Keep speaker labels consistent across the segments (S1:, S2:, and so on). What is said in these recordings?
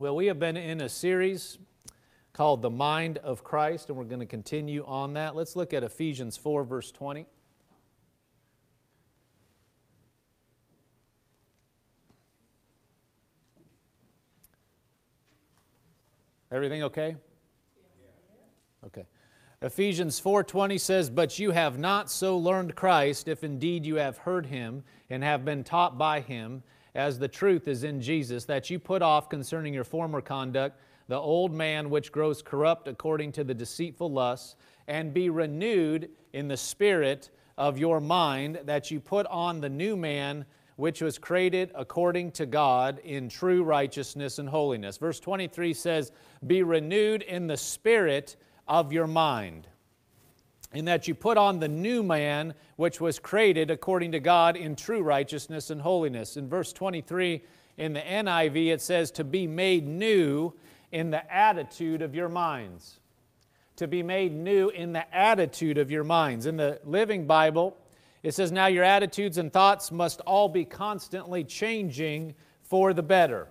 S1: Well, we have been in a series called The Mind of Christ, and we're going to continue on that. Let's look at Ephesians 4, verse 20. Everything okay? Okay. Ephesians 4:20 says, "But you have not so learned Christ, if indeed you have heard him and have been taught by him." as the truth is in Jesus, that you put off concerning your former conduct the old man which grows corrupt according to the deceitful lusts, and be renewed in the spirit of your mind, that you put on the new man which was created according to God in true righteousness and holiness. Verse 23 says, Be renewed in the spirit of your mind in that you put on the new man, which was created according to God in true righteousness and holiness. In verse 23 in the NIV, it says, To be made new in the attitude of your minds. To be made new in the attitude of your minds. In the Living Bible, it says, Now your attitudes and thoughts must all be constantly changing for the better.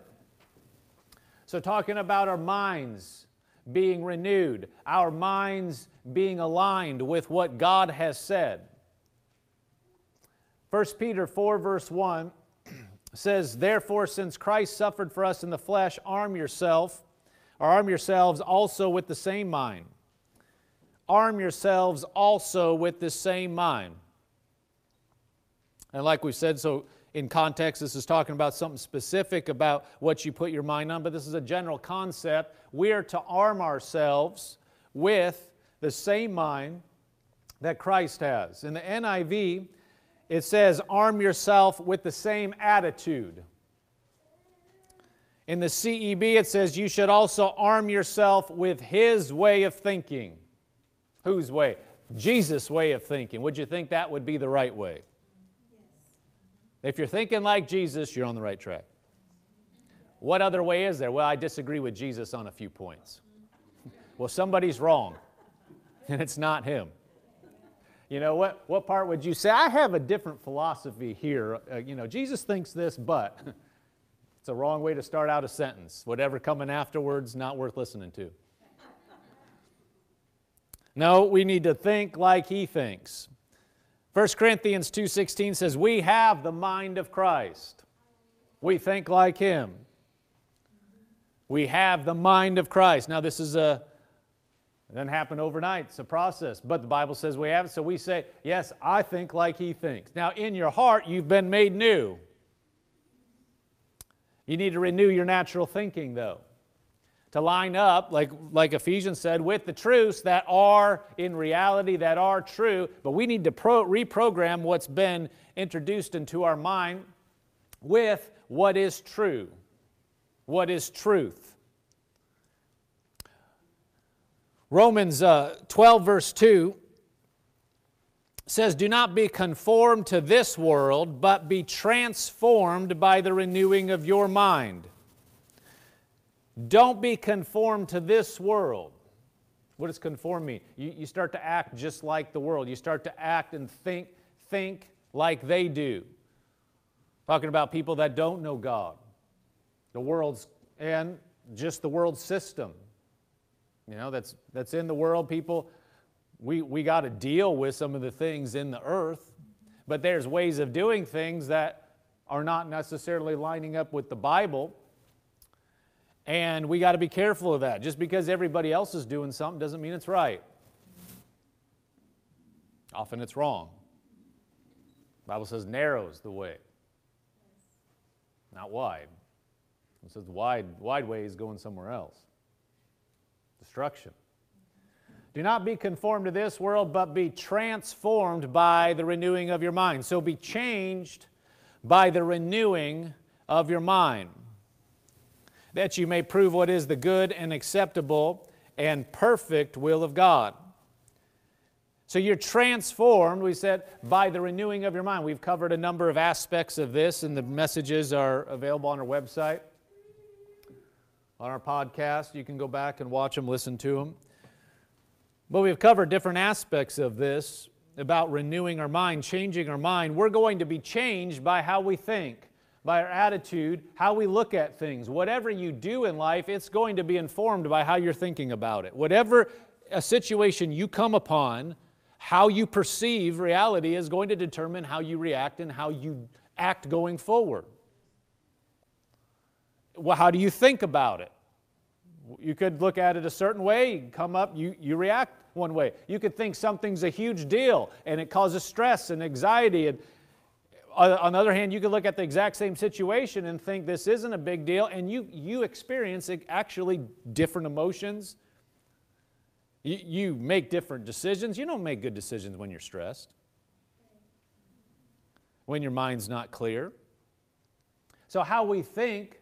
S1: So, talking about our minds being renewed, our minds being aligned with what God has said. 1 Peter 4, verse 1 says, Therefore, since Christ suffered for us in the flesh, arm yourself, or arm yourselves also with the same mind. Arm yourselves also with the same mind. And like we said so in context, this is talking about something specific about what you put your mind on, but this is a general concept. We are to arm ourselves with the same mind that Christ has. In the NIV, it says, arm yourself with the same attitude. In the CEB, it says, you should also arm yourself with his way of thinking. Whose way? Jesus' way of thinking. Would you think that would be the right way? If you're thinking like Jesus, you're on the right track. What other way is there? Well, I disagree with Jesus on a few points. well, somebody's wrong, and it's not him. You know, what, what part would you say? I have a different philosophy here. Uh, you know, Jesus thinks this, but it's a wrong way to start out a sentence. Whatever coming afterwards, not worth listening to. no, we need to think like he thinks. 1 Corinthians 2.16 says, We have the mind of Christ. We think like him. We have the mind of Christ. Now, this is a, it doesn't happen overnight. It's a process. But the Bible says we have it. So we say, Yes, I think like he thinks. Now, in your heart, you've been made new. You need to renew your natural thinking, though to line up, like, like Ephesians said, with the truths that are in reality, that are true, but we need to pro- reprogram what's been introduced into our mind with what is true. What is truth? Romans uh, 12, verse 2 says, Do not be conformed to this world, but be transformed by the renewing of your mind don't be conformed to this world. What does conform mean? You, you start to act just like the world. You start to act and think, think like they do. Talking about people that don't know God, the world's, and just the world system. You know, that's, that's in the world. People, we, we got to deal with some of the things in the earth, but there's ways of doing things that are not necessarily lining up with the Bible. And we got to be careful of that. Just because everybody else is doing something doesn't mean it's right. Often it's wrong. The Bible says narrow's the way, not wide. It says wide, wide way is going somewhere else. Destruction. Do not be conformed to this world, but be transformed by the renewing of your mind. So be changed by the renewing of your mind that you may prove what is the good and acceptable and perfect will of God. So you're transformed, we said, by the renewing of your mind. We've covered a number of aspects of this, and the messages are available on our website, on our podcast. You can go back and watch them, listen to them. But we've covered different aspects of this about renewing our mind, changing our mind. We're going to be changed by how we think by our attitude, how we look at things. Whatever you do in life, it's going to be informed by how you're thinking about it. Whatever a situation you come upon, how you perceive reality is going to determine how you react and how you act going forward. Well, how do you think about it? You could look at it a certain way, come up, you, you react one way. You could think something's a huge deal and it causes stress and anxiety and, on the other hand, you could look at the exact same situation and think this isn't a big deal, and you, you experience actually different emotions. You, you make different decisions. You don't make good decisions when you're stressed, when your mind's not clear. So, how we think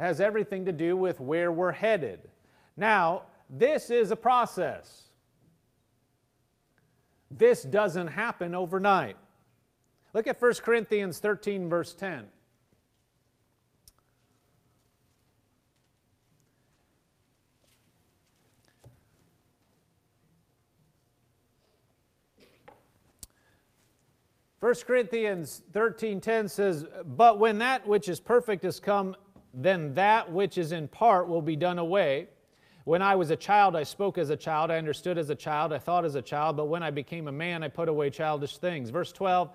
S1: has everything to do with where we're headed. Now, this is a process, this doesn't happen overnight. Look at 1 Corinthians 13, verse 10. First Corinthians 13:10 says, "But when that which is perfect is come, then that which is in part will be done away." When I was a child, I spoke as a child, I understood as a child, I thought as a child, but when I became a man, I put away childish things. Verse 12,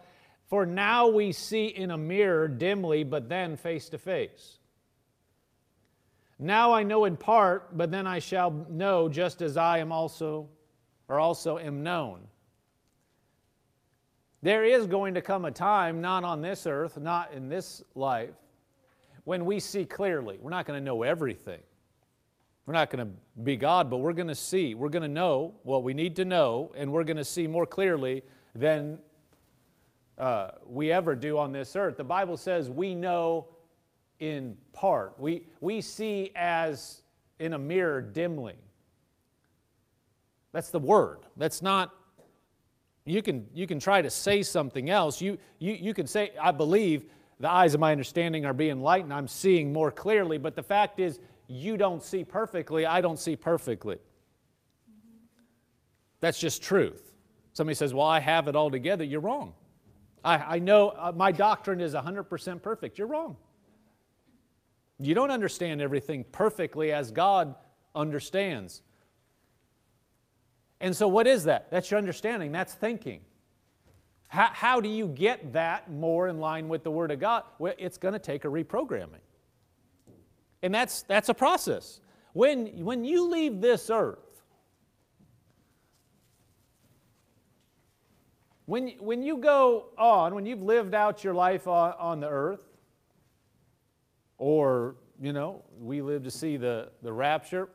S1: for now we see in a mirror dimly, but then face to face. Now I know in part, but then I shall know just as I am also, or also am known. There is going to come a time, not on this earth, not in this life, when we see clearly. We're not going to know everything. We're not going to be God, but we're going to see. We're going to know what we need to know, and we're going to see more clearly than uh, we ever do on this earth. The Bible says we know in part, we, we see as in a mirror dimly. That's the word. That's not, you can, you can try to say something else. You, you, you can say, I believe the eyes of my understanding are being lightened. I'm seeing more clearly. But the fact is, you don't see perfectly. I don't see perfectly. That's just truth. Somebody says, Well, I have it all together. You're wrong. I, I know uh, my doctrine is 100% perfect. You're wrong. You don't understand everything perfectly as God understands. And so, what is that? That's your understanding, that's thinking. How, how do you get that more in line with the Word of God? Well, it's going to take a reprogramming. And that's, that's a process. When, when you leave this earth, When, when you go on, when you've lived out your life on, on the earth, or, you know, we live to see the, the rapture,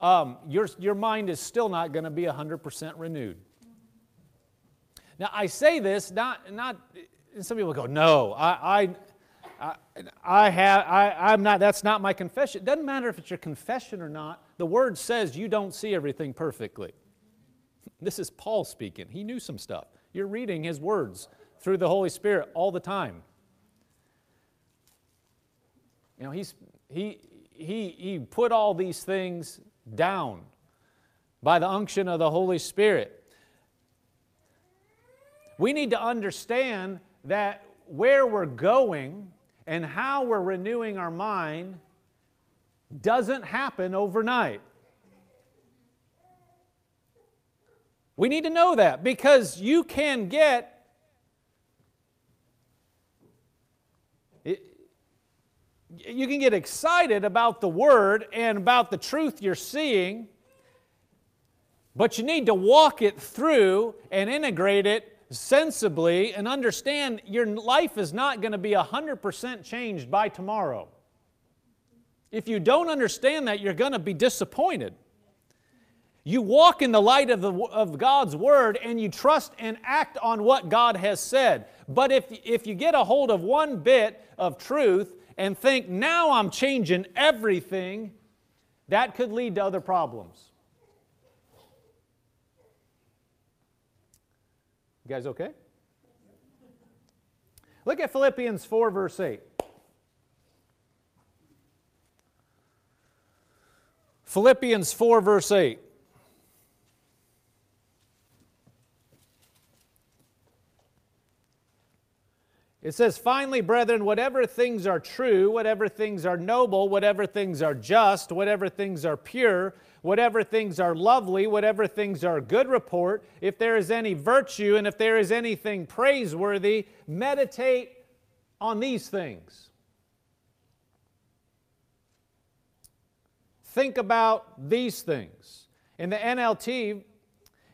S1: um, your, your mind is still not going to be 100% renewed. Now, I say this, not, not some people go, no, I, I, I, have, I, I'm not, that's not my confession. It doesn't matter if it's your confession or not. The word says you don't see everything perfectly. This is Paul speaking. He knew some stuff. You're reading his words through the Holy Spirit all the time. You know, he's, he, he, he put all these things down by the unction of the Holy Spirit. We need to understand that where we're going and how we're renewing our mind doesn't happen overnight. We need to know that because you can get you can get excited about the word and about the truth you're seeing, but you need to walk it through and integrate it sensibly and understand your life is not going to be 100% changed by tomorrow. If you don't understand that, you're going to be disappointed. You walk in the light of, the, of God's word and you trust and act on what God has said. But if, if you get a hold of one bit of truth and think, now I'm changing everything, that could lead to other problems. You guys okay? Look at Philippians 4, verse 8. Philippians 4, verse 8. It says, Finally, brethren, whatever things are true, whatever things are noble, whatever things are just, whatever things are pure, whatever things are lovely, whatever things are good report, if there is any virtue and if there is anything praiseworthy, meditate on these things. Think about these things. In the NLT,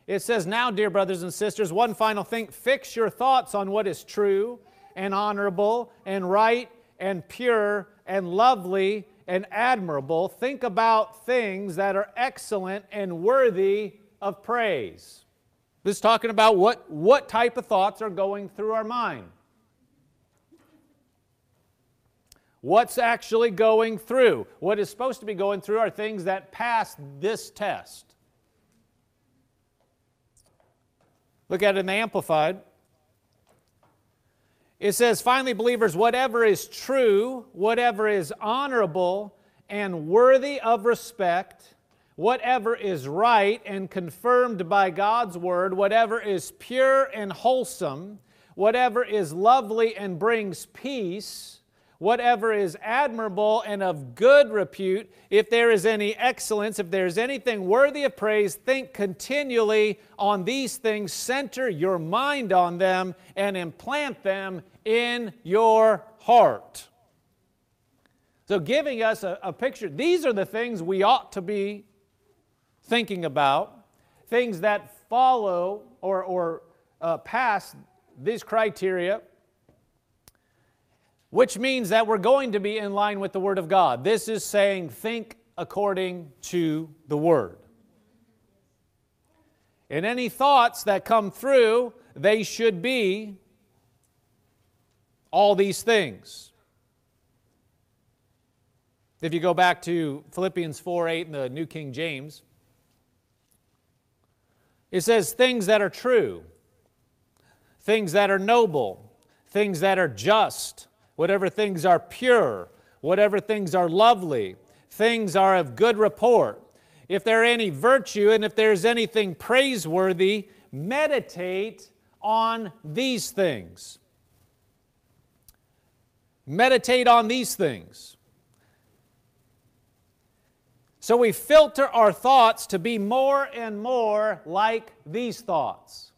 S1: it says, Now, dear brothers and sisters, one final thing fix your thoughts on what is true and honorable and right and pure and lovely and admirable. Think about things that are excellent and worthy of praise. This is talking about what, what type of thoughts are going through our mind. What's actually going through? What is supposed to be going through are things that pass this test. Look at it in the Amplified. It says, finally, believers, whatever is true, whatever is honorable and worthy of respect, whatever is right and confirmed by God's word, whatever is pure and wholesome, whatever is lovely and brings peace, whatever is admirable and of good repute, if there is any excellence, if there is anything worthy of praise, think continually on these things, center your mind on them, and implant them in your heart. So, giving us a, a, picture, these are the things we ought to be thinking about, things that follow or, or uh, pass these criteria, which means that we're going to be in line with the Word of God. This is saying, think according to the Word. And any thoughts that come through, they should be all these things. If you go back to Philippians 4 8 in the New King James, it says, things that are true, things that are noble, things that are just, whatever things are pure, whatever things are lovely, things are of good report. If there are any virtue and if there's anything praiseworthy, meditate on these things. Meditate on these things. So we filter our thoughts to be more and more like these thoughts.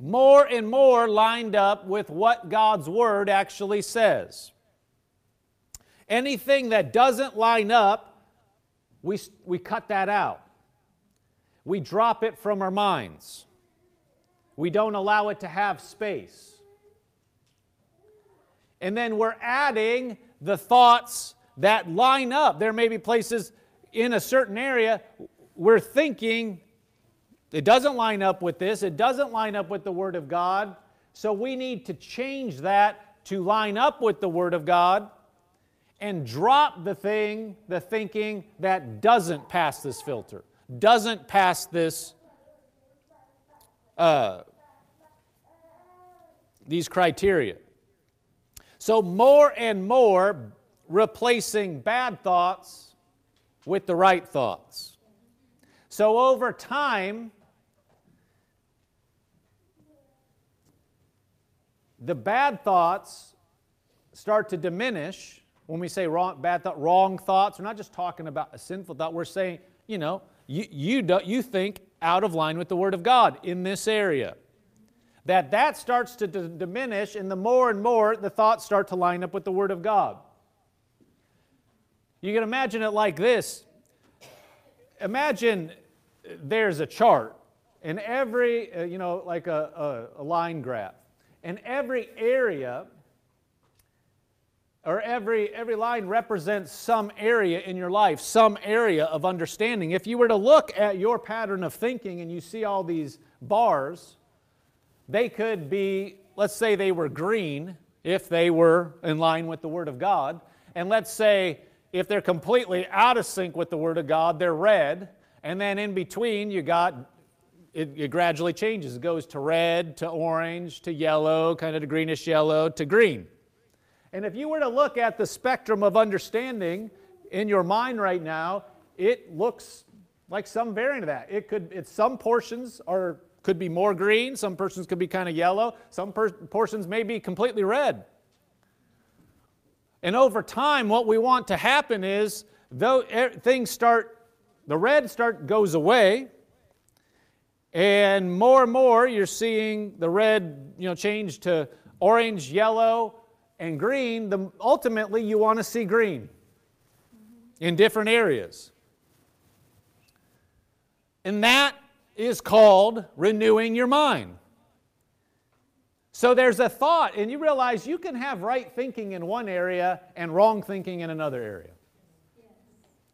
S1: More and more lined up with what God's Word actually says. Anything that doesn't line up, we, we cut that out. We drop it from our minds. We don't allow it to have space. And then we're adding the thoughts that line up. There may be places in a certain area we're thinking it doesn't line up with this, it doesn't line up with the Word of God. So we need to change that to line up with the Word of God and drop the thing, the thinking that doesn't pass this filter, doesn't pass this, uh, these criteria. So, more and more replacing bad thoughts with the right thoughts. So, over time, the bad thoughts start to diminish. When we say wrong, bad thought, wrong thoughts, we're not just talking about a sinful thought. We're saying, you know, you, you, do, you think out of line with the Word of God in this area that that starts to d- diminish and the more and more the thoughts start to line up with the word of god you can imagine it like this imagine there's a chart and every uh, you know like a, a, a line graph and every area or every every line represents some area in your life some area of understanding if you were to look at your pattern of thinking and you see all these bars they could be, let's say they were green if they were in line with the Word of God. And let's say if they're completely out of sync with the Word of God, they're red. And then in between, you got it, it, gradually changes. It goes to red, to orange, to yellow, kind of to greenish yellow, to green. And if you were to look at the spectrum of understanding in your mind right now, it looks like some variant of that. It could, it, some portions are could be more green, some portions could be kind of yellow, some portions may be completely red. And over time, what we want to happen is though things start, the red start goes away, and more and more you're seeing the red, you know, change to orange, yellow, and green. The, ultimately, you want to see green in different areas. And that is called renewing your mind. So there's a thought, and you realize you can have right thinking in one area and wrong thinking in another area.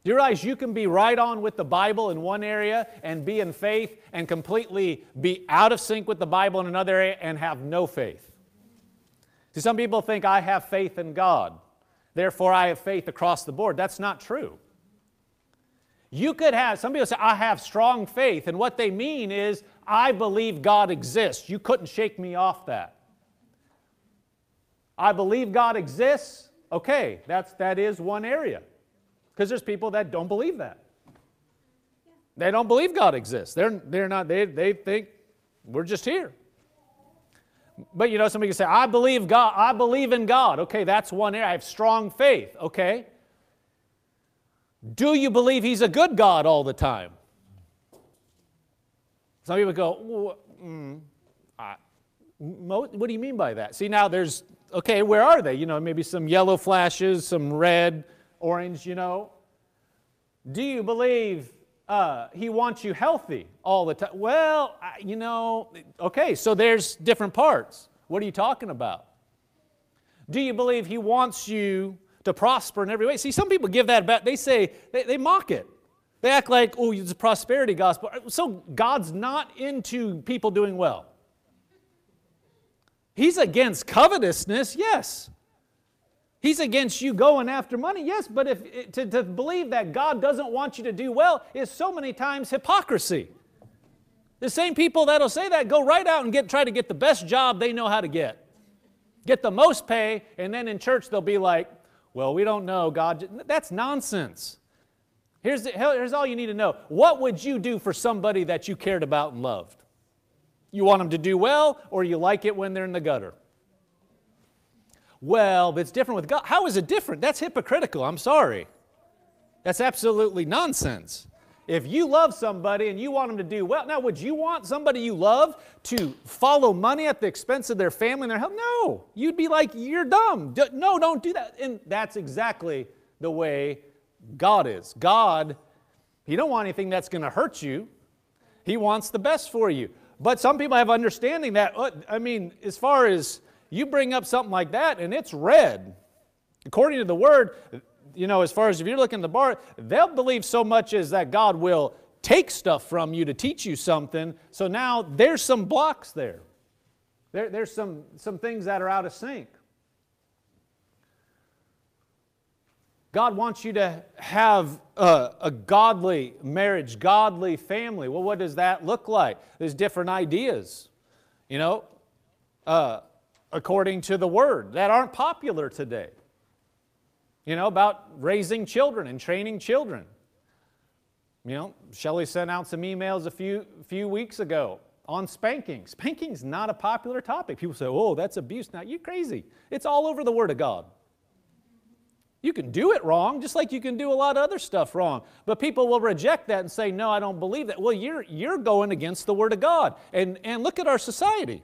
S1: Do you realize you can be right on with the Bible in one area and be in faith and completely be out of sync with the Bible in another area and have no faith? See, some people think I have faith in God, therefore I have faith across the board. That's not true. You could have, some people say, I have strong faith. And what they mean is, I believe God exists. You couldn't shake me off that. I believe God exists. Okay, that's, that is one area. Because there's people that don't believe that. They don't believe God exists. They're, they're not, they, they think we're just here. But you know, somebody can say, I believe God, I believe in God. Okay, that's one area. I have strong faith. Okay. Do you believe he's a good God all the time? Some people go, mm, I, what do you mean by that? See, now there's, okay, where are they? You know, maybe some yellow flashes, some red, orange, you know. Do you believe uh, he wants you healthy all the time? Well, I, you know, okay, so there's different parts. What are you talking about? Do you believe he wants you to prosper in every way. See, some people give that back. They say, they, they mock it. They act like, oh, it's a prosperity gospel. So God's not into people doing well. He's against covetousness, yes. He's against you going after money, yes, but if to, to believe that God doesn't want you to do well is so many times hypocrisy. The same people that'll say that go right out and get try to get the best job they know how to get. Get the most pay, and then in church they'll be like, well, we don't know. God, that's nonsense. Here's, the, here's all you need to know. What would you do for somebody that you cared about and loved? You want them to do well, or you like it when they're in the gutter? Well, but it's different with God. How is it different? That's hypocritical. I'm sorry. That's absolutely nonsense. If you love somebody and you want them to do well, now would you want somebody you love to follow money at the expense of their family and their health? No. You'd be like, you're dumb. D- no, don't do that. And that's exactly the way God is. God, He don't want anything that's going to hurt you. He wants the best for you. But some people have understanding that. Uh, I mean, as far as you bring up something like that and it's red, according to the word, you know, as far as if you're looking at the bar, they'll believe so much as that God will take stuff from you to teach you something. So now there's some blocks there. there there's some, some things that are out of sync. God wants you to have a, a, godly marriage, godly family. Well, what does that look like? There's different ideas, you know, uh, according to the word that aren't popular today you know, about raising children and training children. You know, Shelley sent out some emails a few, few weeks ago on spanking. Spanking's not a popular topic. People say, oh, that's abuse. Now, you're crazy. It's all over the Word of God. You can do it wrong, just like you can do a lot of other stuff wrong. But people will reject that and say, no, I don't believe that. Well, you're, you're going against the Word of God. And, and look at our society.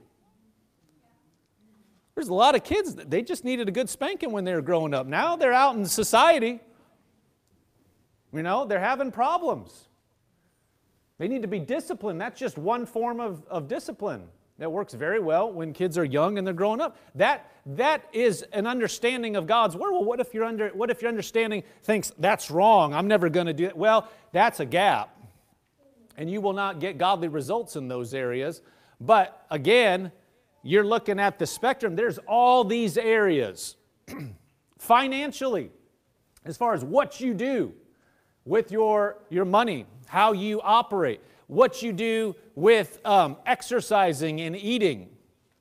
S1: There's a lot of kids that they just needed a good spanking when they were growing up. Now they're out in society. You know, they're having problems. They need to be disciplined. That's just one form of, of discipline that works very well when kids are young and they're growing up. That, that is an understanding of God's word. Well, what if, you're under, what if your understanding thinks that's wrong? I'm never going to do it. Well, that's a gap. And you will not get godly results in those areas. But again, you're looking at the spectrum, there's all these areas. Financially, as far as what you do with your, your money, how you operate, what you do with um, exercising and eating.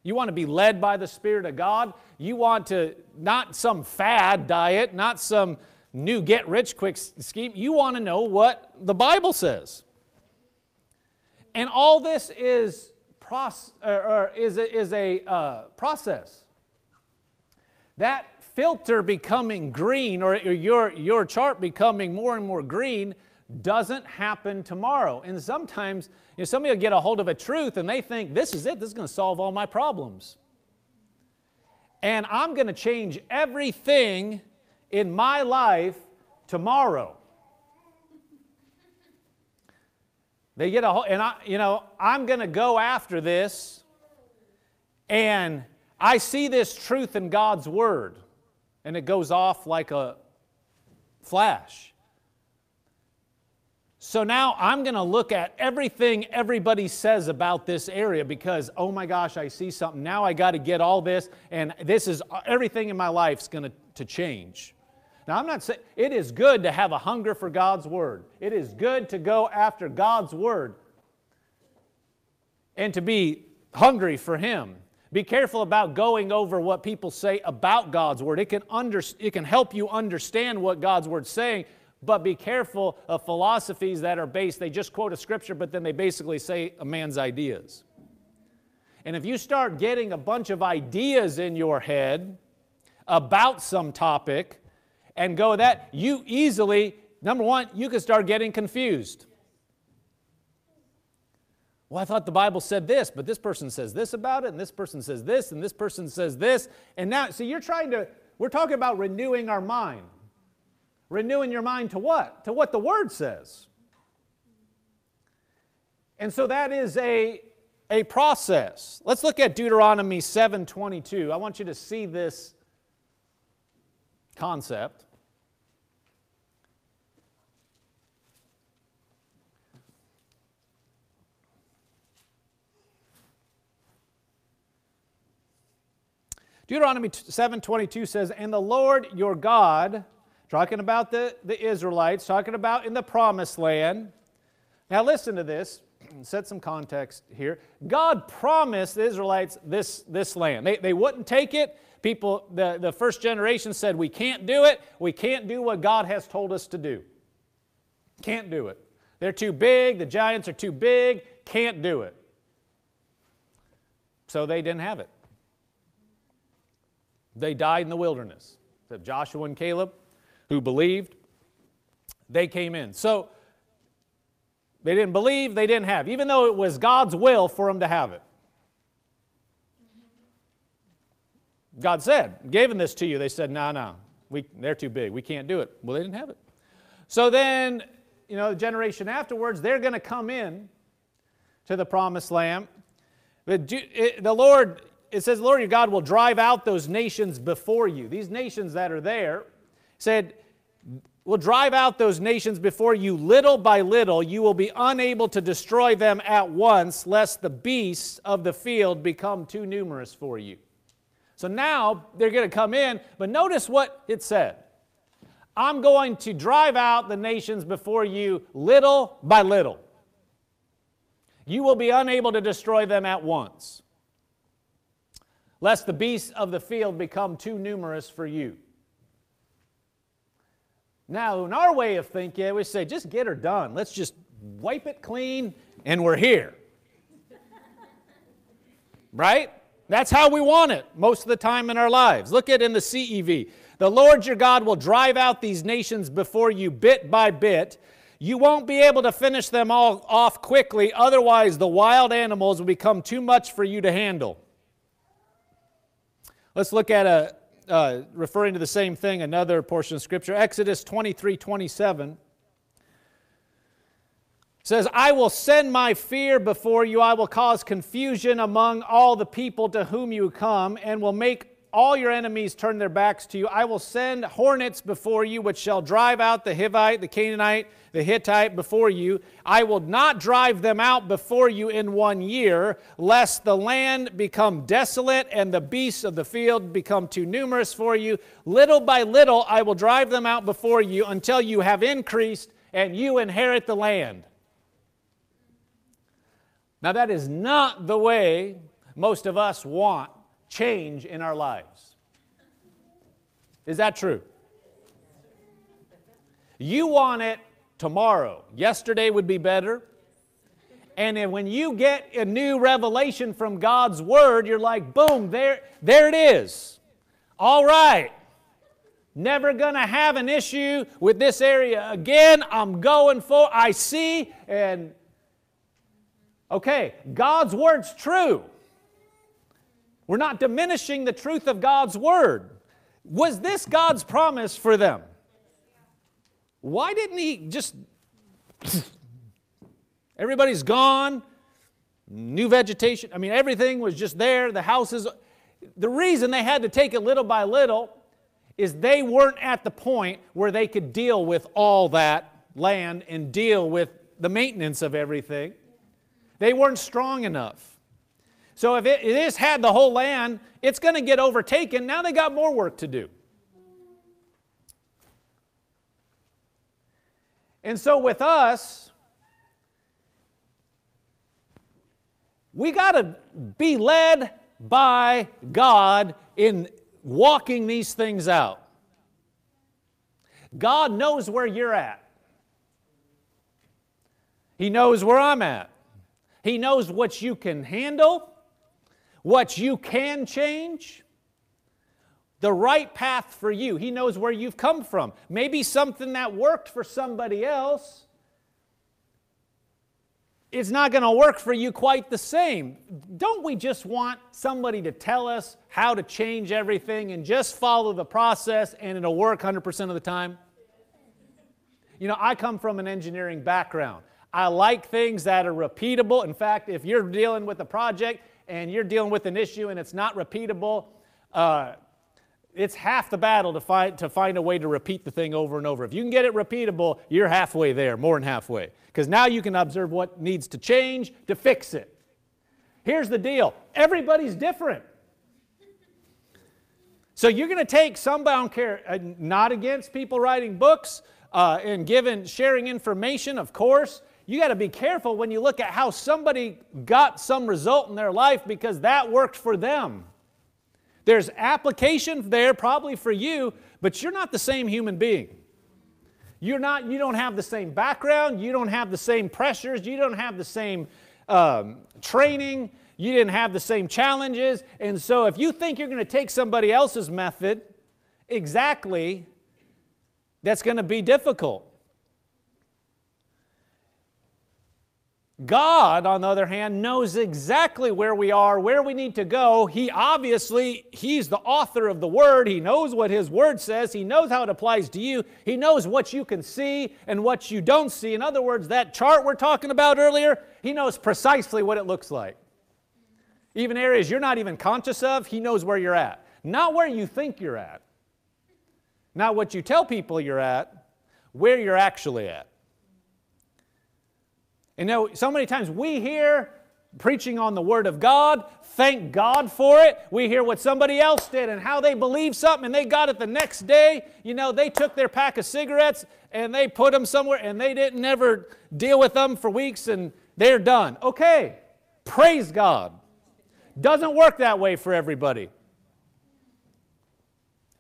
S1: You want to be led by the Spirit of God. You want to, not some fad diet, not some new get rich quick scheme. You want to know what the Bible says. And all this is process, or is a, is a uh, process. That filter becoming green or your, your chart becoming more and more green doesn't happen tomorrow. And sometimes you know, somebody will get a hold of a truth and they think, this is it, this is going to solve all my problems. And I'm going to change everything in my life tomorrow. They get a whole, and I, you know, I'm going to go after this, and I see this truth in God's Word, and it goes off like a flash. So now I'm going to look at everything everybody says about this area because, oh my gosh, I see something. Now I got to get all this, and this is everything in my life's going to, to change. Now, I'm not saying it is good to have a hunger for God's word, it is good to go after God's word and to be hungry for Him. Be careful about going over what people say about God's word. It can, under, it can help you understand what God's word's saying, but be careful of philosophies that are based, they just quote a scripture, but then they basically say a man's ideas. And if you start getting a bunch of ideas in your head about some topic, and go that, you easily, number one, you could start getting confused. Well, I thought the Bible said this, but this person says this about it, and this person says this, and this person says this. And now, so you're trying to, we're talking about renewing our mind. Renewing your mind to what? To what the Word says. And so that is a, a process. Let's look at Deuteronomy 7:22. I want you to see this concept. Deuteronomy 7:22 says, "And the Lord your God, talking about the, the Israelites, talking about in the promised land. Now listen to this, set some context here. God promised the Israelites this, this land. They, they wouldn't take it. People, the, the first generation said, We can't do it. We can't do what God has told us to do. Can't do it. They're too big. The giants are too big. Can't do it. So they didn't have it. They died in the wilderness, except Joshua and Caleb, who believed. They came in. So they didn't believe, they didn't have, even though it was God's will for them to have it. God said, them this to you. They said, no, nah, no, nah, we, they're too big. We can't do it. Well, they didn't have it. So then, you know, the generation afterwards, they're going to come in to the promised land. But the Lord it says, Lord your God will drive out those nations before you. These nations that are there said, will drive out those nations before you little by little. You will be unable to destroy them at once, lest the beasts of the field become too numerous for you. So now they're going to come in, but notice what it said I'm going to drive out the nations before you little by little. You will be unable to destroy them at once lest the beasts of the field become too numerous for you. Now, in our way of thinking, we say, just get her done. Let's just wipe it clean, and we're here. right? That's how we want it most of the time in our lives. Look at in the CEV. The Lord your God will drive out these nations before you bit by bit. You won't be able to finish them all off quickly, otherwise, the wild animals will become too much for you to handle. Let's look at a uh, referring to the same thing, another portion of scripture. Exodus 23 27 says, I will send my fear before you, I will cause confusion among all the people to whom you come, and will make all your enemies turn their backs to you. I will send hornets before you, which shall drive out the Hivite, the Canaanite, the Hittite before you. I will not drive them out before you in one year, lest the land become desolate and the beasts of the field become too numerous for you. Little by little, I will drive them out before you until you have increased and you inherit the land. Now, that is not the way most of us want change in our lives. Is that true? You want it tomorrow. Yesterday would be better. And when you get a new revelation from God's word, you're like, boom, there, there it is. All right. Never going to have an issue with this area again. I'm going for, I see, and okay, God's word's true. We're not diminishing the truth of God's word. Was this God's promise for them? Why didn't he just. Everybody's gone, new vegetation. I mean, everything was just there. The houses. The reason they had to take it little by little is they weren't at the point where they could deal with all that land and deal with the maintenance of everything. They weren't strong enough. So if it, has had the whole land, it's going to get overtaken. Now they got more work to do. And so with us, we got to be led by God in walking these things out. God knows where you're at. He knows where I'm at. He knows what you can handle. What you can change, the right path for you. He knows where you've come from. Maybe something that worked for somebody else is not going to work for you quite the same. Don't we just want somebody to tell us how to change everything and just follow the process and it'll work 100% of the time? You know, I come from an engineering background. I like things that are repeatable. In fact, if you're dealing with a project and you're dealing with an issue and it's not repeatable, uh, it's half the battle to find, to find a way to repeat the thing over and over. If you can get it repeatable, you're halfway there, more than halfway, because now you can observe what needs to change to fix it. Here's the deal everybody's different. So you're going to take some bound care, uh, not against people writing books uh, and giving, sharing information, of course, you got to be careful when you look at how somebody got some result in their life because that worked for them. There's application there probably for you, but you're not the same human being. You're not, you don't have the same background, you don't have the same pressures, you don't have the same um, training, you didn't have the same challenges. And so if you think you're going to take somebody else's method exactly, that's going to be difficult. God, on the other hand, knows exactly where we are, where we need to go. He obviously, He's the author of the Word. He knows what His Word says. He knows how it applies to you. He knows what you can see and what you don't see. In other words, that chart we're talking about earlier, He knows precisely what it looks like. Even areas you're not even conscious of, He knows where you're at. Not where you think you're at, not what you tell people you're at, where you're actually at. You know, so many times we hear preaching on the Word of God, thank God for it. We hear what somebody else did and how they believed something and they got it the next day. You know, they took their pack of cigarettes and they put them somewhere and they didn't ever deal with them for weeks and they're done. Okay, praise God. Doesn't work that way for everybody.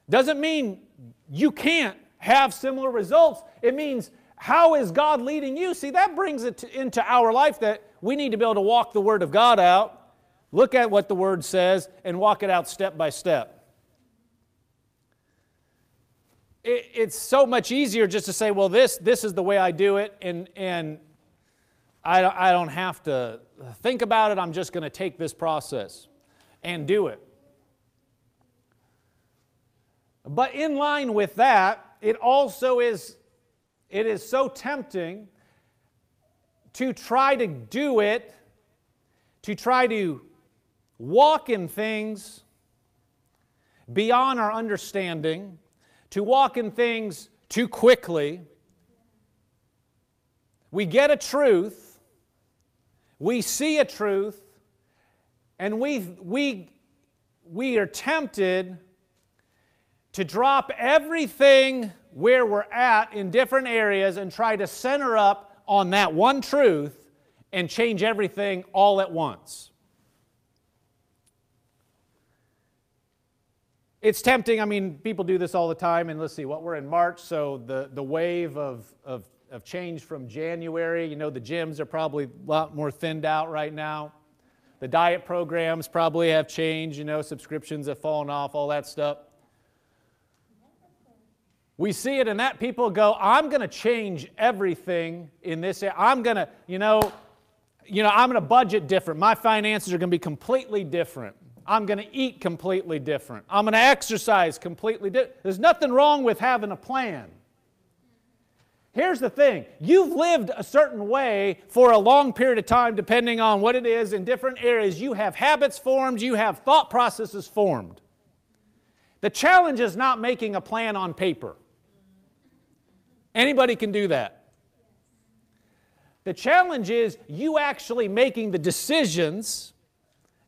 S1: Doesn't mean you can't have similar results. It means how is God leading you? See, that brings it to, into our life that we need to be able to walk the Word of God out, look at what the Word says, and walk it out step by step. It, it's so much easier just to say, well, this, this is the way I do it, and, and I, I don't have to think about it. I'm just going to take this process and do it. But in line with that, it also is it is so tempting to try to do it, to try to walk in things beyond our understanding, to walk in things too quickly. We get a truth, we see a truth, and we, we, we are tempted to drop everything where we're at in different areas and try to center up on that one truth and change everything all at once. It's tempting. I mean, people do this all the time. And let's see, what we're in March, so the, the wave of, of, of change from January, you know, the gyms are probably a lot more thinned out right now. The diet programs probably have changed, you know, subscriptions have fallen off, all that stuff. We see it in that people go, I'm going to change everything in this. I'm going to, you know, you know, I'm going to budget different. My finances are going to be completely different. I'm going to eat completely different. I'm going to exercise completely different. There's nothing wrong with having a plan. Here's the thing you've lived a certain way for a long period of time, depending on what it is in different areas. You have habits formed, you have thought processes formed. The challenge is not making a plan on paper. Anybody can do that. The challenge is you actually making the decisions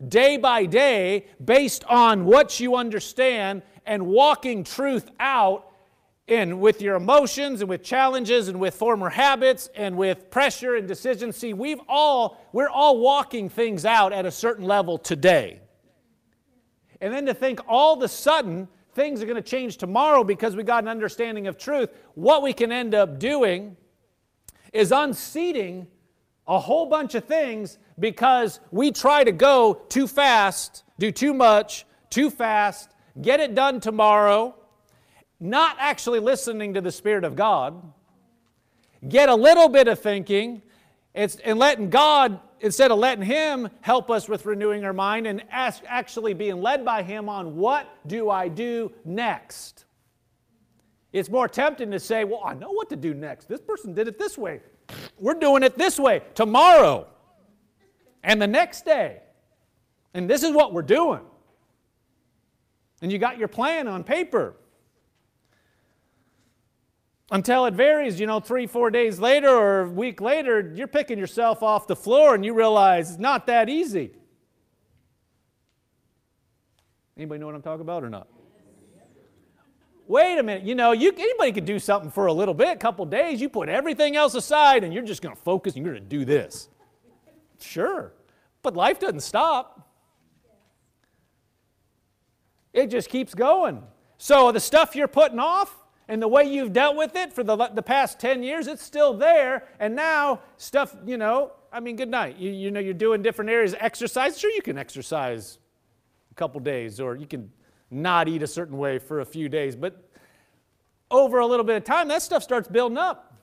S1: day by day based on what you understand and walking truth out in with your emotions and with challenges and with former habits and with pressure and decision see we've all we're all walking things out at a certain level today and then to think all of a sudden things are going to change tomorrow because we got an understanding of truth, what we can end up doing is unseating a whole bunch of things because we try to go too fast, do too much, too fast, get it done tomorrow, not actually listening to the Spirit of God, get a little bit of thinking, it's, and letting God, instead of letting Him help us with renewing our mind and ask, actually being led by Him on what do I do next. It's more tempting to say, well, I know what to do next. This person did it this way. We're doing it this way tomorrow and the next day. And this is what we're doing. And you got your plan on paper. Until it varies, you know, three, four days later or a week later, you're picking yourself off the floor and you realize it's not that easy. Anybody know what I'm talking about or not? Wait a minute, you know, you, anybody could do something for a little bit, a couple days. You put everything else aside and you're just going to focus and you're going to do this. Sure, but life doesn't stop, it just keeps going. So the stuff you're putting off, and the way you've dealt with it for the, the past 10 years, it's still there. And now stuff, you know, I mean, good night. You, you know, you're doing different areas. of Exercise, sure, you can exercise a couple days, or you can not eat a certain way for a few days. But over a little bit of time, that stuff starts building up.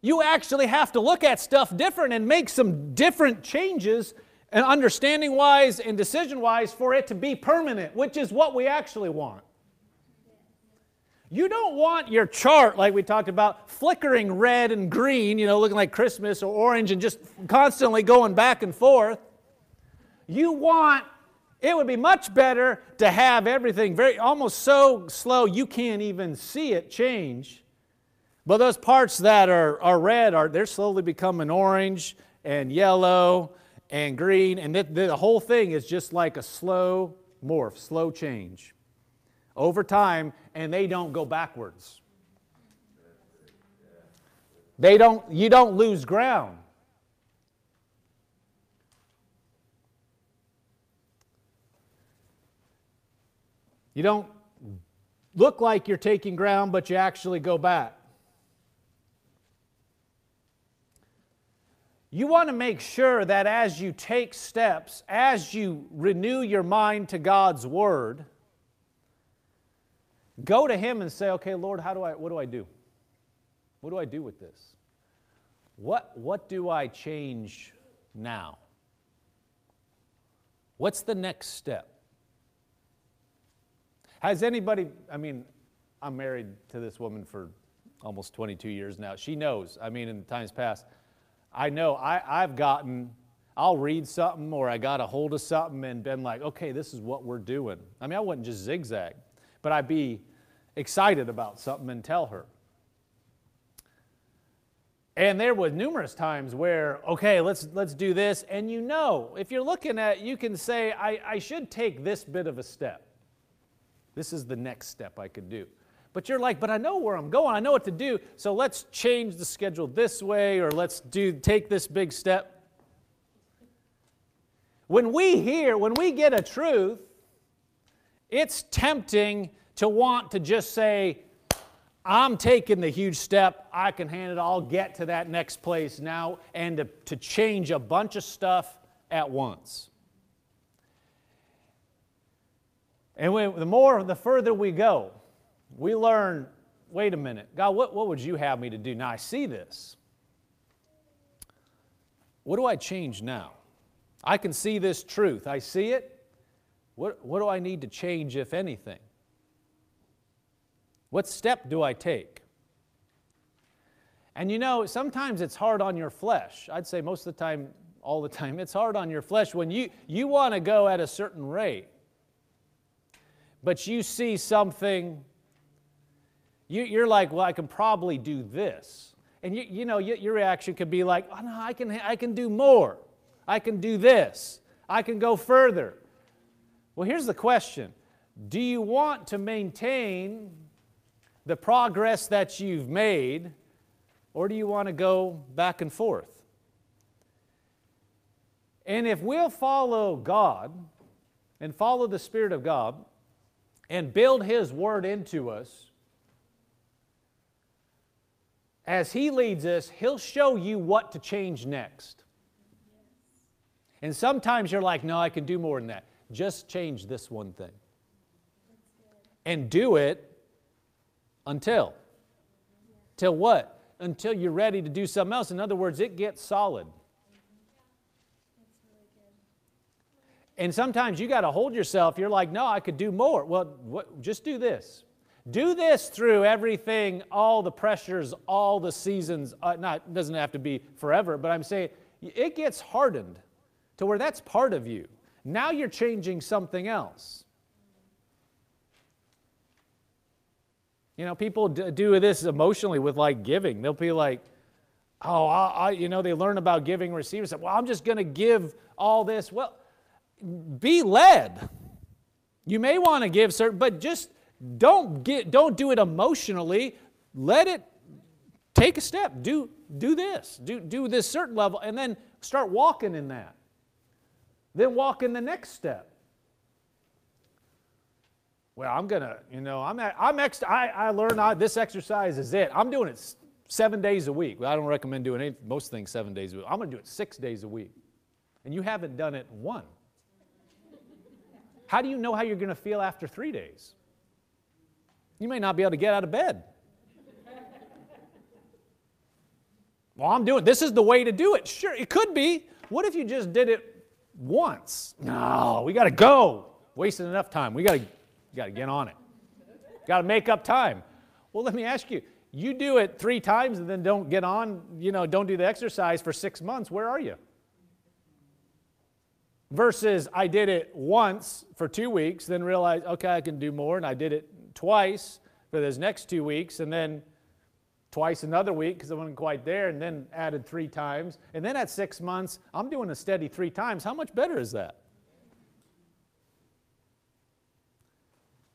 S1: You actually have to look at stuff different and make some different changes and understanding wise and decision wise for it to be permanent, which is what we actually want. You don't want your chart, like we talked about, flickering red and green, you know, looking like Christmas or orange and just constantly going back and forth. You want, it would be much better to have everything very almost so slow you can't even see it change. But those parts that are, are red are they're slowly becoming orange and yellow and green, and the, the whole thing is just like a slow morph, slow change over time and they don't go backwards. They don't, you don't lose ground. You don't look like you're taking ground, but you actually go back. You want to make sure that as you take steps, as you renew your mind to God's Word, Go to him and say, okay, Lord, how do I, what do I do? What do I do with this? What, what do I change now? What's the next step? Has anybody, I mean, I'm married to this woman for almost 22 years now. She knows, I mean, in times past, I know I, I've gotten, I'll read something or I got a hold of something and been like, okay, this is what we're doing. I mean, I wouldn't just zigzag, but I'd be excited about something and tell her. And there was numerous times where, okay, let's let's do this. And you know, if you're looking at, you can say, I, I should take this bit of a step. This is the next step I could do. But you're like, but I know where I'm going, I know what to do, so let's change the schedule this way, or let's do take this big step. When we hear, when we get a truth, it's tempting to want to just say, I'm taking the huge step. I can handle it. I'll get to that next place now and to, to change a bunch of stuff at once. And when, the more, the further we go, we learn wait a minute, God, what, what would you have me to do? Now I see this. What do I change now? I can see this truth. I see it. What, what do I need to change, if anything? What step do I take? And you know, sometimes it's hard on your flesh. I'd say most of the time, all the time, it's hard on your flesh when you, you want to go at a certain rate, but you see something, you, are like, well, I can probably do this. And you, you know, you, your reaction could be like, oh, no, I can, I can do more. I can do this. I can go further. Well, here's the question Do you want to maintain the progress that you've made, or do you want to go back and forth? And if we'll follow God and follow the Spirit of God and build His Word into us, as He leads us, He'll show you what to change next. And sometimes you're like, no, I can do more than that. Just change this one thing. And do it until. Till what? Until you're ready to do something else. In other words, it gets solid. And sometimes you got to hold yourself. You're like, no, I could do more. Well, what, just do this. Do this through everything, all the pressures, all the seasons. Uh, not doesn't have to be forever, but I'm saying it gets hardened to where that's part of you. Now you're changing something else. You know, people do this emotionally with like giving. They'll be like, oh, I, I you know, they learn about giving receivers. Well, I'm just going to give all this. Well, be led. You may want to give certain, but just don't get, don't do it emotionally. Let it take a step. Do do this. Do do this certain level, and then start walking in that. Then walk in the next step well, I'm gonna, you know, I'm at, I'm ex- I, I learned I, this exercise is it. I'm doing it seven days a week. Well, I don't recommend doing any, most things seven days a week. I'm gonna do it six days a week, and you haven't done it one. How do you know how you're gonna feel after three days? You may not be able to get out of bed. well, I'm doing this is the way to do it. Sure, it could be. What if you just did it once? No, we gotta go. Wasted enough time. We gotta you got to get on it. got to make up time. Well, let me ask you you do it three times and then don't get on, you know, don't do the exercise for six months, where are you? Versus I did it once for two weeks, then realized, okay, I can do more, and I did it twice for those next two weeks, and then twice another week because I wasn't quite there, and then added three times. And then at six months, I'm doing a steady three times. How much better is that?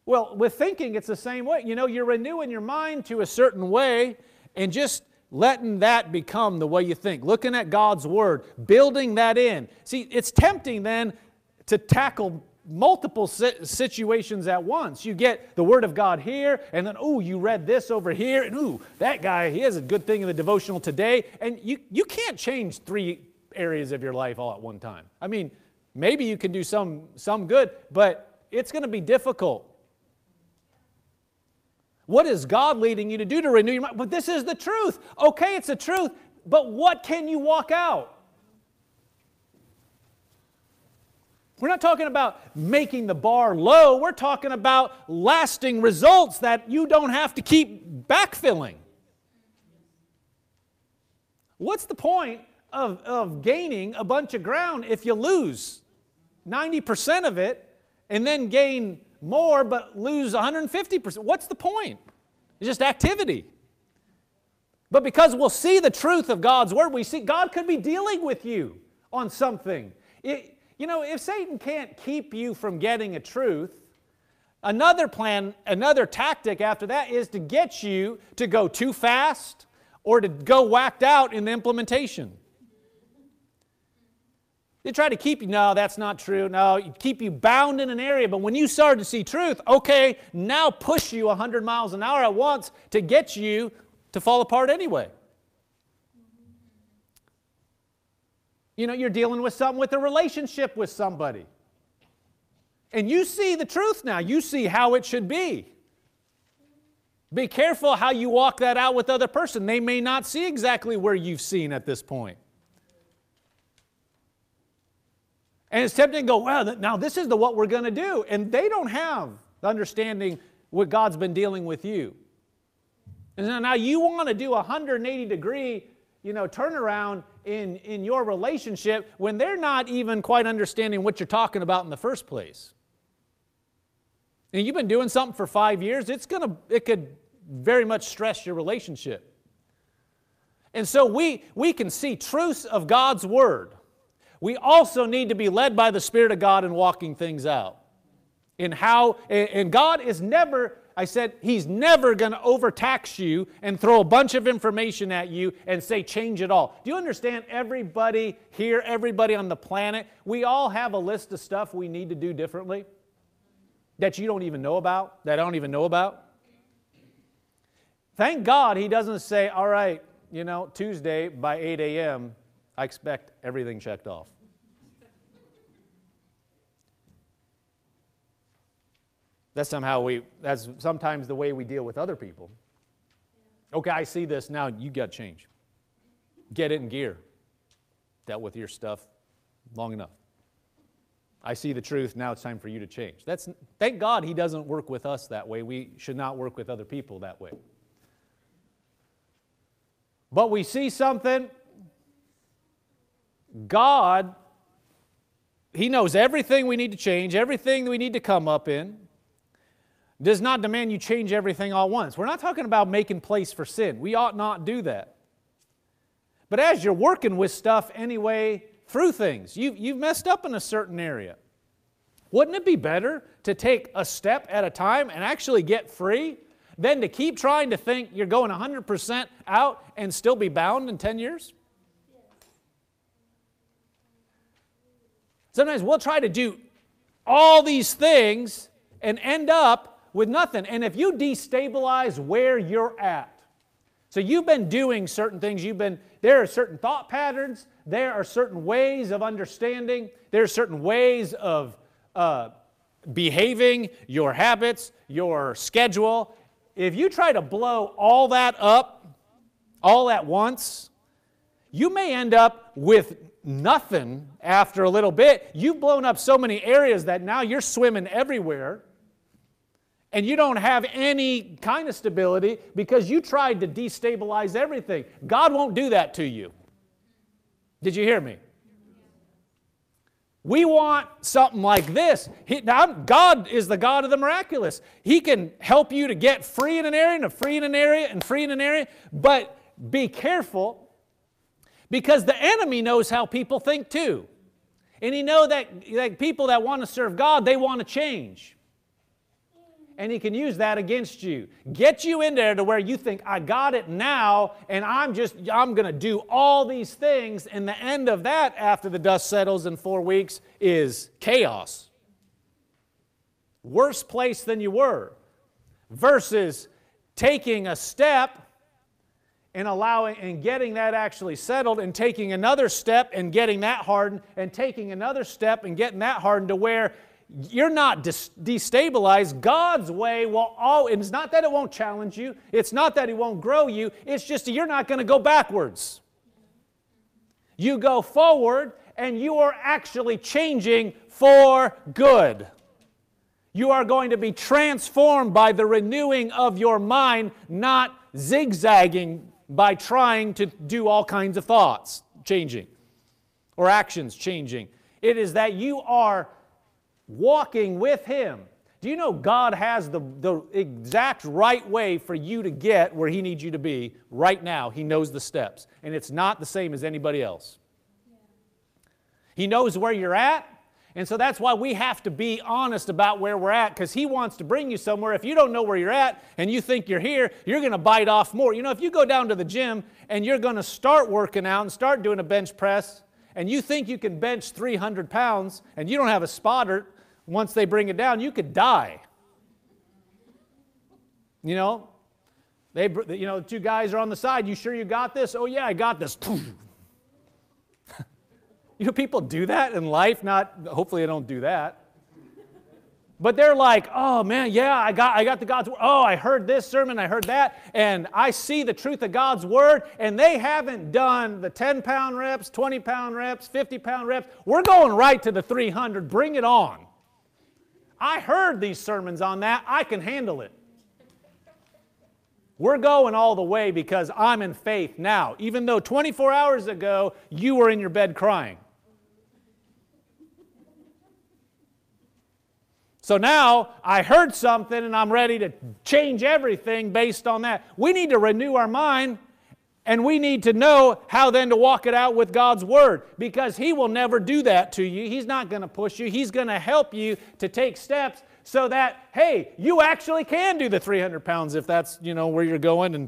S1: Well, with thinking, it's the same way. You know, you're renewing your mind to a certain way and just letting that become the way you think, looking at God's Word, building that in. See, it's tempting then to tackle multiple situations at once. You get the Word of God here, and then, oh, you read this over here, and ooh, that guy, he has a good thing in the devotional today. And you, you can't change three areas of your life all at one time. I mean, maybe you can do some, some good, but it's going to be difficult. What is God leading you to do to renew your mind? But this is the truth. Okay, it's the truth, but what can you walk out? We're not talking about making the bar low. We're talking about lasting results that you don't have to keep backfilling. What's the point of, of gaining a bunch of ground if you lose 90% of it and then gain more but lose 150%. What's the point? It's just activity. But because we'll see the truth of God's word, we see God could be dealing with you on something. It, you know, if Satan can't keep you from getting a truth, another plan, another tactic after that is to get you to go too fast or to go whacked out in the implementation. They try to keep you. No, that's not true. No, keep you bound in an area. But when you start to see truth, okay, now push you 100 miles an hour at once to get you to fall apart anyway. You know, you're dealing with something with a relationship with somebody. And you see the truth now. You see how it should be. Be careful how you walk that out with other person. They may not see exactly where you've seen at this point. and it's tempting to go, well, now this is the what we're going to do. And they don't have the understanding what God's been dealing with you. And now you want to do a 180 degree, you know, turnaround in, in your relationship when they're not even quite understanding what you're talking about in the first place. And you've been doing something for five years, it's gonna, it could very much stress your relationship. And so we we can see truths of God's word we also need to be led by the Spirit of God in walking things out. In how, and God is never, I said, He's never going to overtax you and throw a bunch of information at you and say, change it all. Do you understand? Everybody here, everybody on the planet, we all have a list of stuff we need to do differently that you don't even know about, that I don't even know about. Thank God He doesn't say, all right, you know, Tuesday by 8 a.m., I expect everything checked off. That's somehow we, that's sometimes the way we deal with other people. Okay, I see this now, you got to change. Get it in gear. Dealt with your stuff long enough. I see the truth, now it's time for you to change. That's, thank God he doesn't work with us that way. We should not work with other people that way. But we see something, God, He knows everything we need to change, everything that we need to come up in, does not demand you change everything all at once. We're not talking about making place for sin. We ought not do that. But as you're working with stuff anyway, through things, you, you've messed up in a certain area. Wouldn't it be better to take a step at a time and actually get free than to keep trying to think you're going 100% out and still be bound in 10 years? Sometimes we'll try to do all these things and end up with nothing. And if you destabilize where you're at, so you've been doing certain things, you've been there are certain thought patterns, there are certain ways of understanding, there are certain ways of uh, behaving, your habits, your schedule. If you try to blow all that up all at once, you may end up with nothing after a little bit, you've blown up so many areas that now you're swimming everywhere and you don't have any kind of stability because you tried to destabilize everything. God won't do that to you. Did you hear me? We want something like this. He, now, God is the God of the miraculous. He can help you to get free in an area and free in an area and free in an area, but be careful because the enemy knows how people think too. And he know that, that people that want to serve God, they want to change. And he can use that against you. Get you in there to where you think, I got it now, and I'm just, I'm going to do all these things. And the end of that, after the dust settles in four weeks, is chaos. Worse place than you were. Versus taking a step and allowing and getting that actually settled and taking another step and getting that hardened and taking another step and getting that hardened to where you're not destabilized. God's way will all, it's not that it won't challenge you, it's not that it won't grow you, it's just you're not going to go backwards. You go forward and you are actually changing for good. You are going to be transformed by the renewing of your mind, not zigzagging by trying to do all kinds of thoughts changing or actions changing. It is that you are walking with Him. Do you know God has the, the exact right way for you to get where He needs you to be right now? He knows the steps, and it's not the same as anybody else. He knows where you're at, and so that's why we have to be honest about where we're at because He wants to bring you somewhere. If you don't know where you're at and you think you're here, you're going to bite off more. You know, if you go down to the gym and you're going to start working out and start doing a bench press, and you think you can bench 300 pounds and you don't have a spotter, once they bring it down, you could die. You know, they, you know, the two guys are on the side. You sure you got this? Oh yeah, I got this. You know, people do that in life, not hopefully they don't do that. But they're like, oh man, yeah, I got, I got the God's word. Oh, I heard this sermon, I heard that, and I see the truth of God's word, and they haven't done the 10 pound reps, 20 pound reps, 50 pound reps. We're going right to the 300. Bring it on. I heard these sermons on that. I can handle it. We're going all the way because I'm in faith now, even though 24 hours ago you were in your bed crying. So now I heard something and I'm ready to change everything based on that. We need to renew our mind and we need to know how then to walk it out with God's Word because He will never do that to you. He's not going to push you, He's going to help you to take steps so that, hey, you actually can do the 300 pounds if that's, you know, where you're going and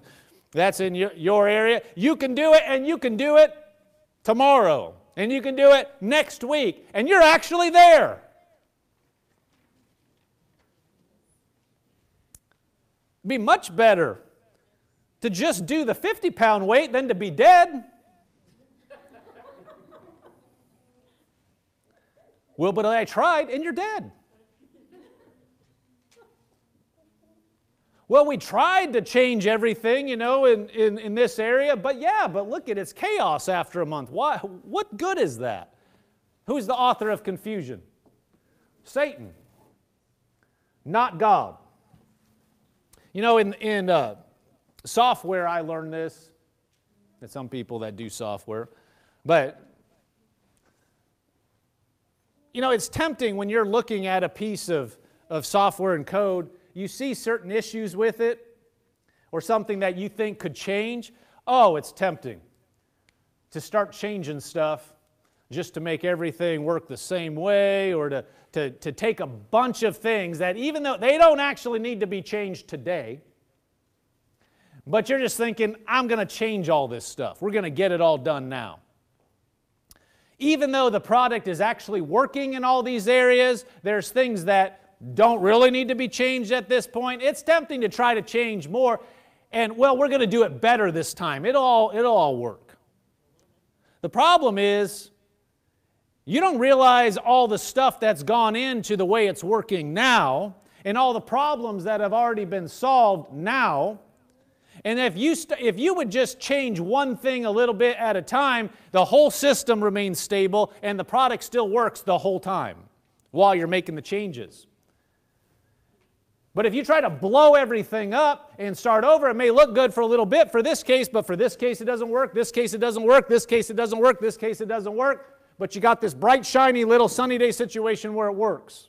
S1: that's in your, your area. You can do it and you can do it tomorrow and you can do it next week and you're actually there. be much better to just do the 50 pound weight than to be dead. well, but I tried and you're dead. Well, we tried to change everything, you know, in, in, in this area, but yeah, but look at it's chaos after a month. Why, what good is that? Who's the author of confusion? Satan, not God. You know, in, in uh, software, I learned this. It's some people that do software. But, you know, it's tempting when you're looking at a piece of, of software and code, you see certain issues with it or something that you think could change. Oh, it's tempting to start changing stuff just to make everything work the same way or to, to, to take a bunch of things that even though they don't actually need to be changed today, but you're just thinking, I'm going to change all this stuff. We're going to get it all done now. Even though the product is actually working in all these areas, there's things that don't really need to be changed at this point. It's tempting to try to change more. And well, we're going to do it better this time. It'll all, it'll all work. The problem is you don't realize all the stuff that's gone into the way it's working now and all the problems that have already been solved now. And if you, st- if you would just change one thing a little bit at a time, the whole system remains stable and the product still works the whole time while you're making the changes. But if you try to blow everything up and start over, it may look good for a little bit for this case, but for this case it doesn't work, this case it doesn't work, this case it doesn't work, this case it doesn't work but you got this bright, shiny little sunny day situation where it works.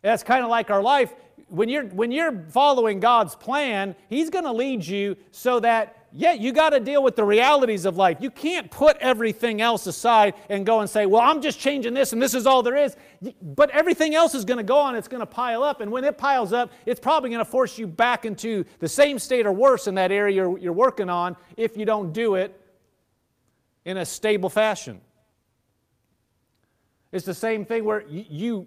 S1: That's kind of like our life. When you're, when you're following God's plan, He's going to lead you so that, yeah, you got to deal with the realities of life. You can't put everything else aside and go and say, well, I'm just changing this and this is all there is. But everything else is going to go on, it's going to pile up. And when it piles up, it's probably going to force you back into the same state or worse in that area you're, you're working on if you don't do it in a stable fashion. It's the same thing where you,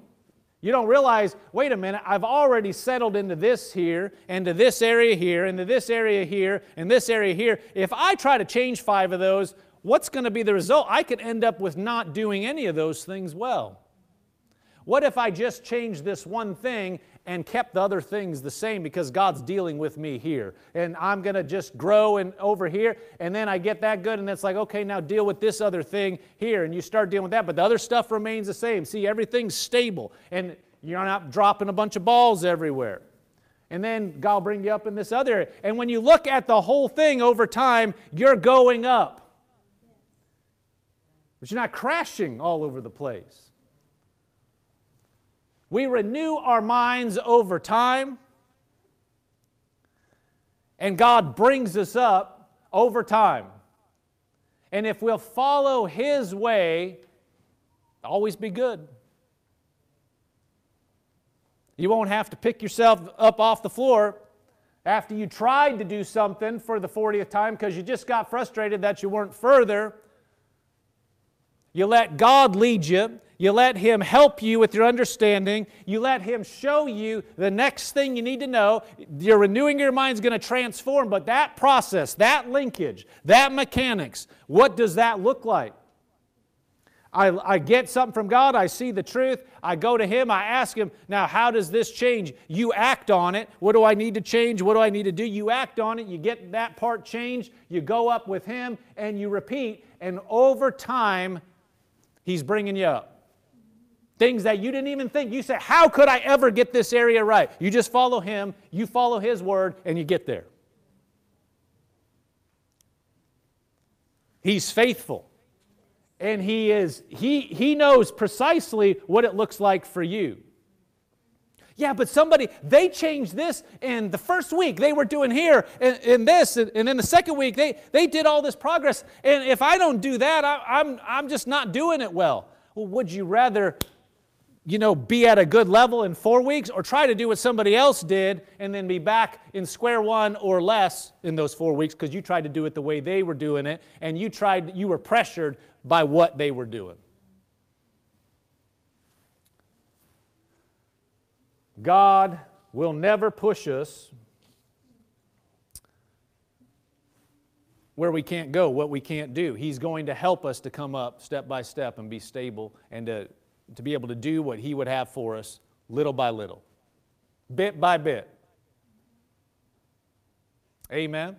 S1: you don't realize, wait a minute, I've already settled into this here, into this area here, into this area here, and this area here. If I try to change five of those, what's going to be the result? I could end up with not doing any of those things well. What if I just change this one thing and kept the other things the same because God's dealing with me here. And I'm going to just grow and over here. And then I get that good, and it's like, okay, now deal with this other thing here. And you start dealing with that, but the other stuff remains the same. See, everything's stable, and you're not dropping a bunch of balls everywhere. And then God will bring you up in this other area. And when you look at the whole thing over time, you're going up. But you're not crashing all over the place. We renew our minds over time, and God brings us up over time. And if we'll follow His way, always be good. You won't have to pick yourself up off the floor after you tried to do something for the 40th time because you just got frustrated that you weren't further. You let God lead you. You let Him help you with your understanding. You let Him show you the next thing you need to know. Your renewing your mind is going to transform, but that process, that linkage, that mechanics, what does that look like? I, I get something from God, I see the truth, I go to Him, I ask Him, now how does this change? You act on it. What do I need to change? What do I need to do? You act on it, you get that part changed, you go up with Him, and you repeat, and over time, He's bringing you up. Things that you didn't even think. You said, How could I ever get this area right? You just follow Him, you follow His word, and you get there. He's faithful. And he is he he knows precisely what it looks like for you. Yeah, but somebody, they changed this and the first week. They were doing here and, and this, and, and, then the second week, they, they did all this progress. And if I don't do that, I, am I'm, I'm just not doing it well. Well, would you rather you know, be at a good level in four weeks or try to do what somebody else did and then be back in square one or less in those four weeks because you tried to do it the way they were doing it and you tried, you were pressured by what they were doing. God will never push us where we can't go, what we can't do. He's going to help us to come up step by step and be stable and to to be able to do what He would have for us little by little, bit by bit. Amen.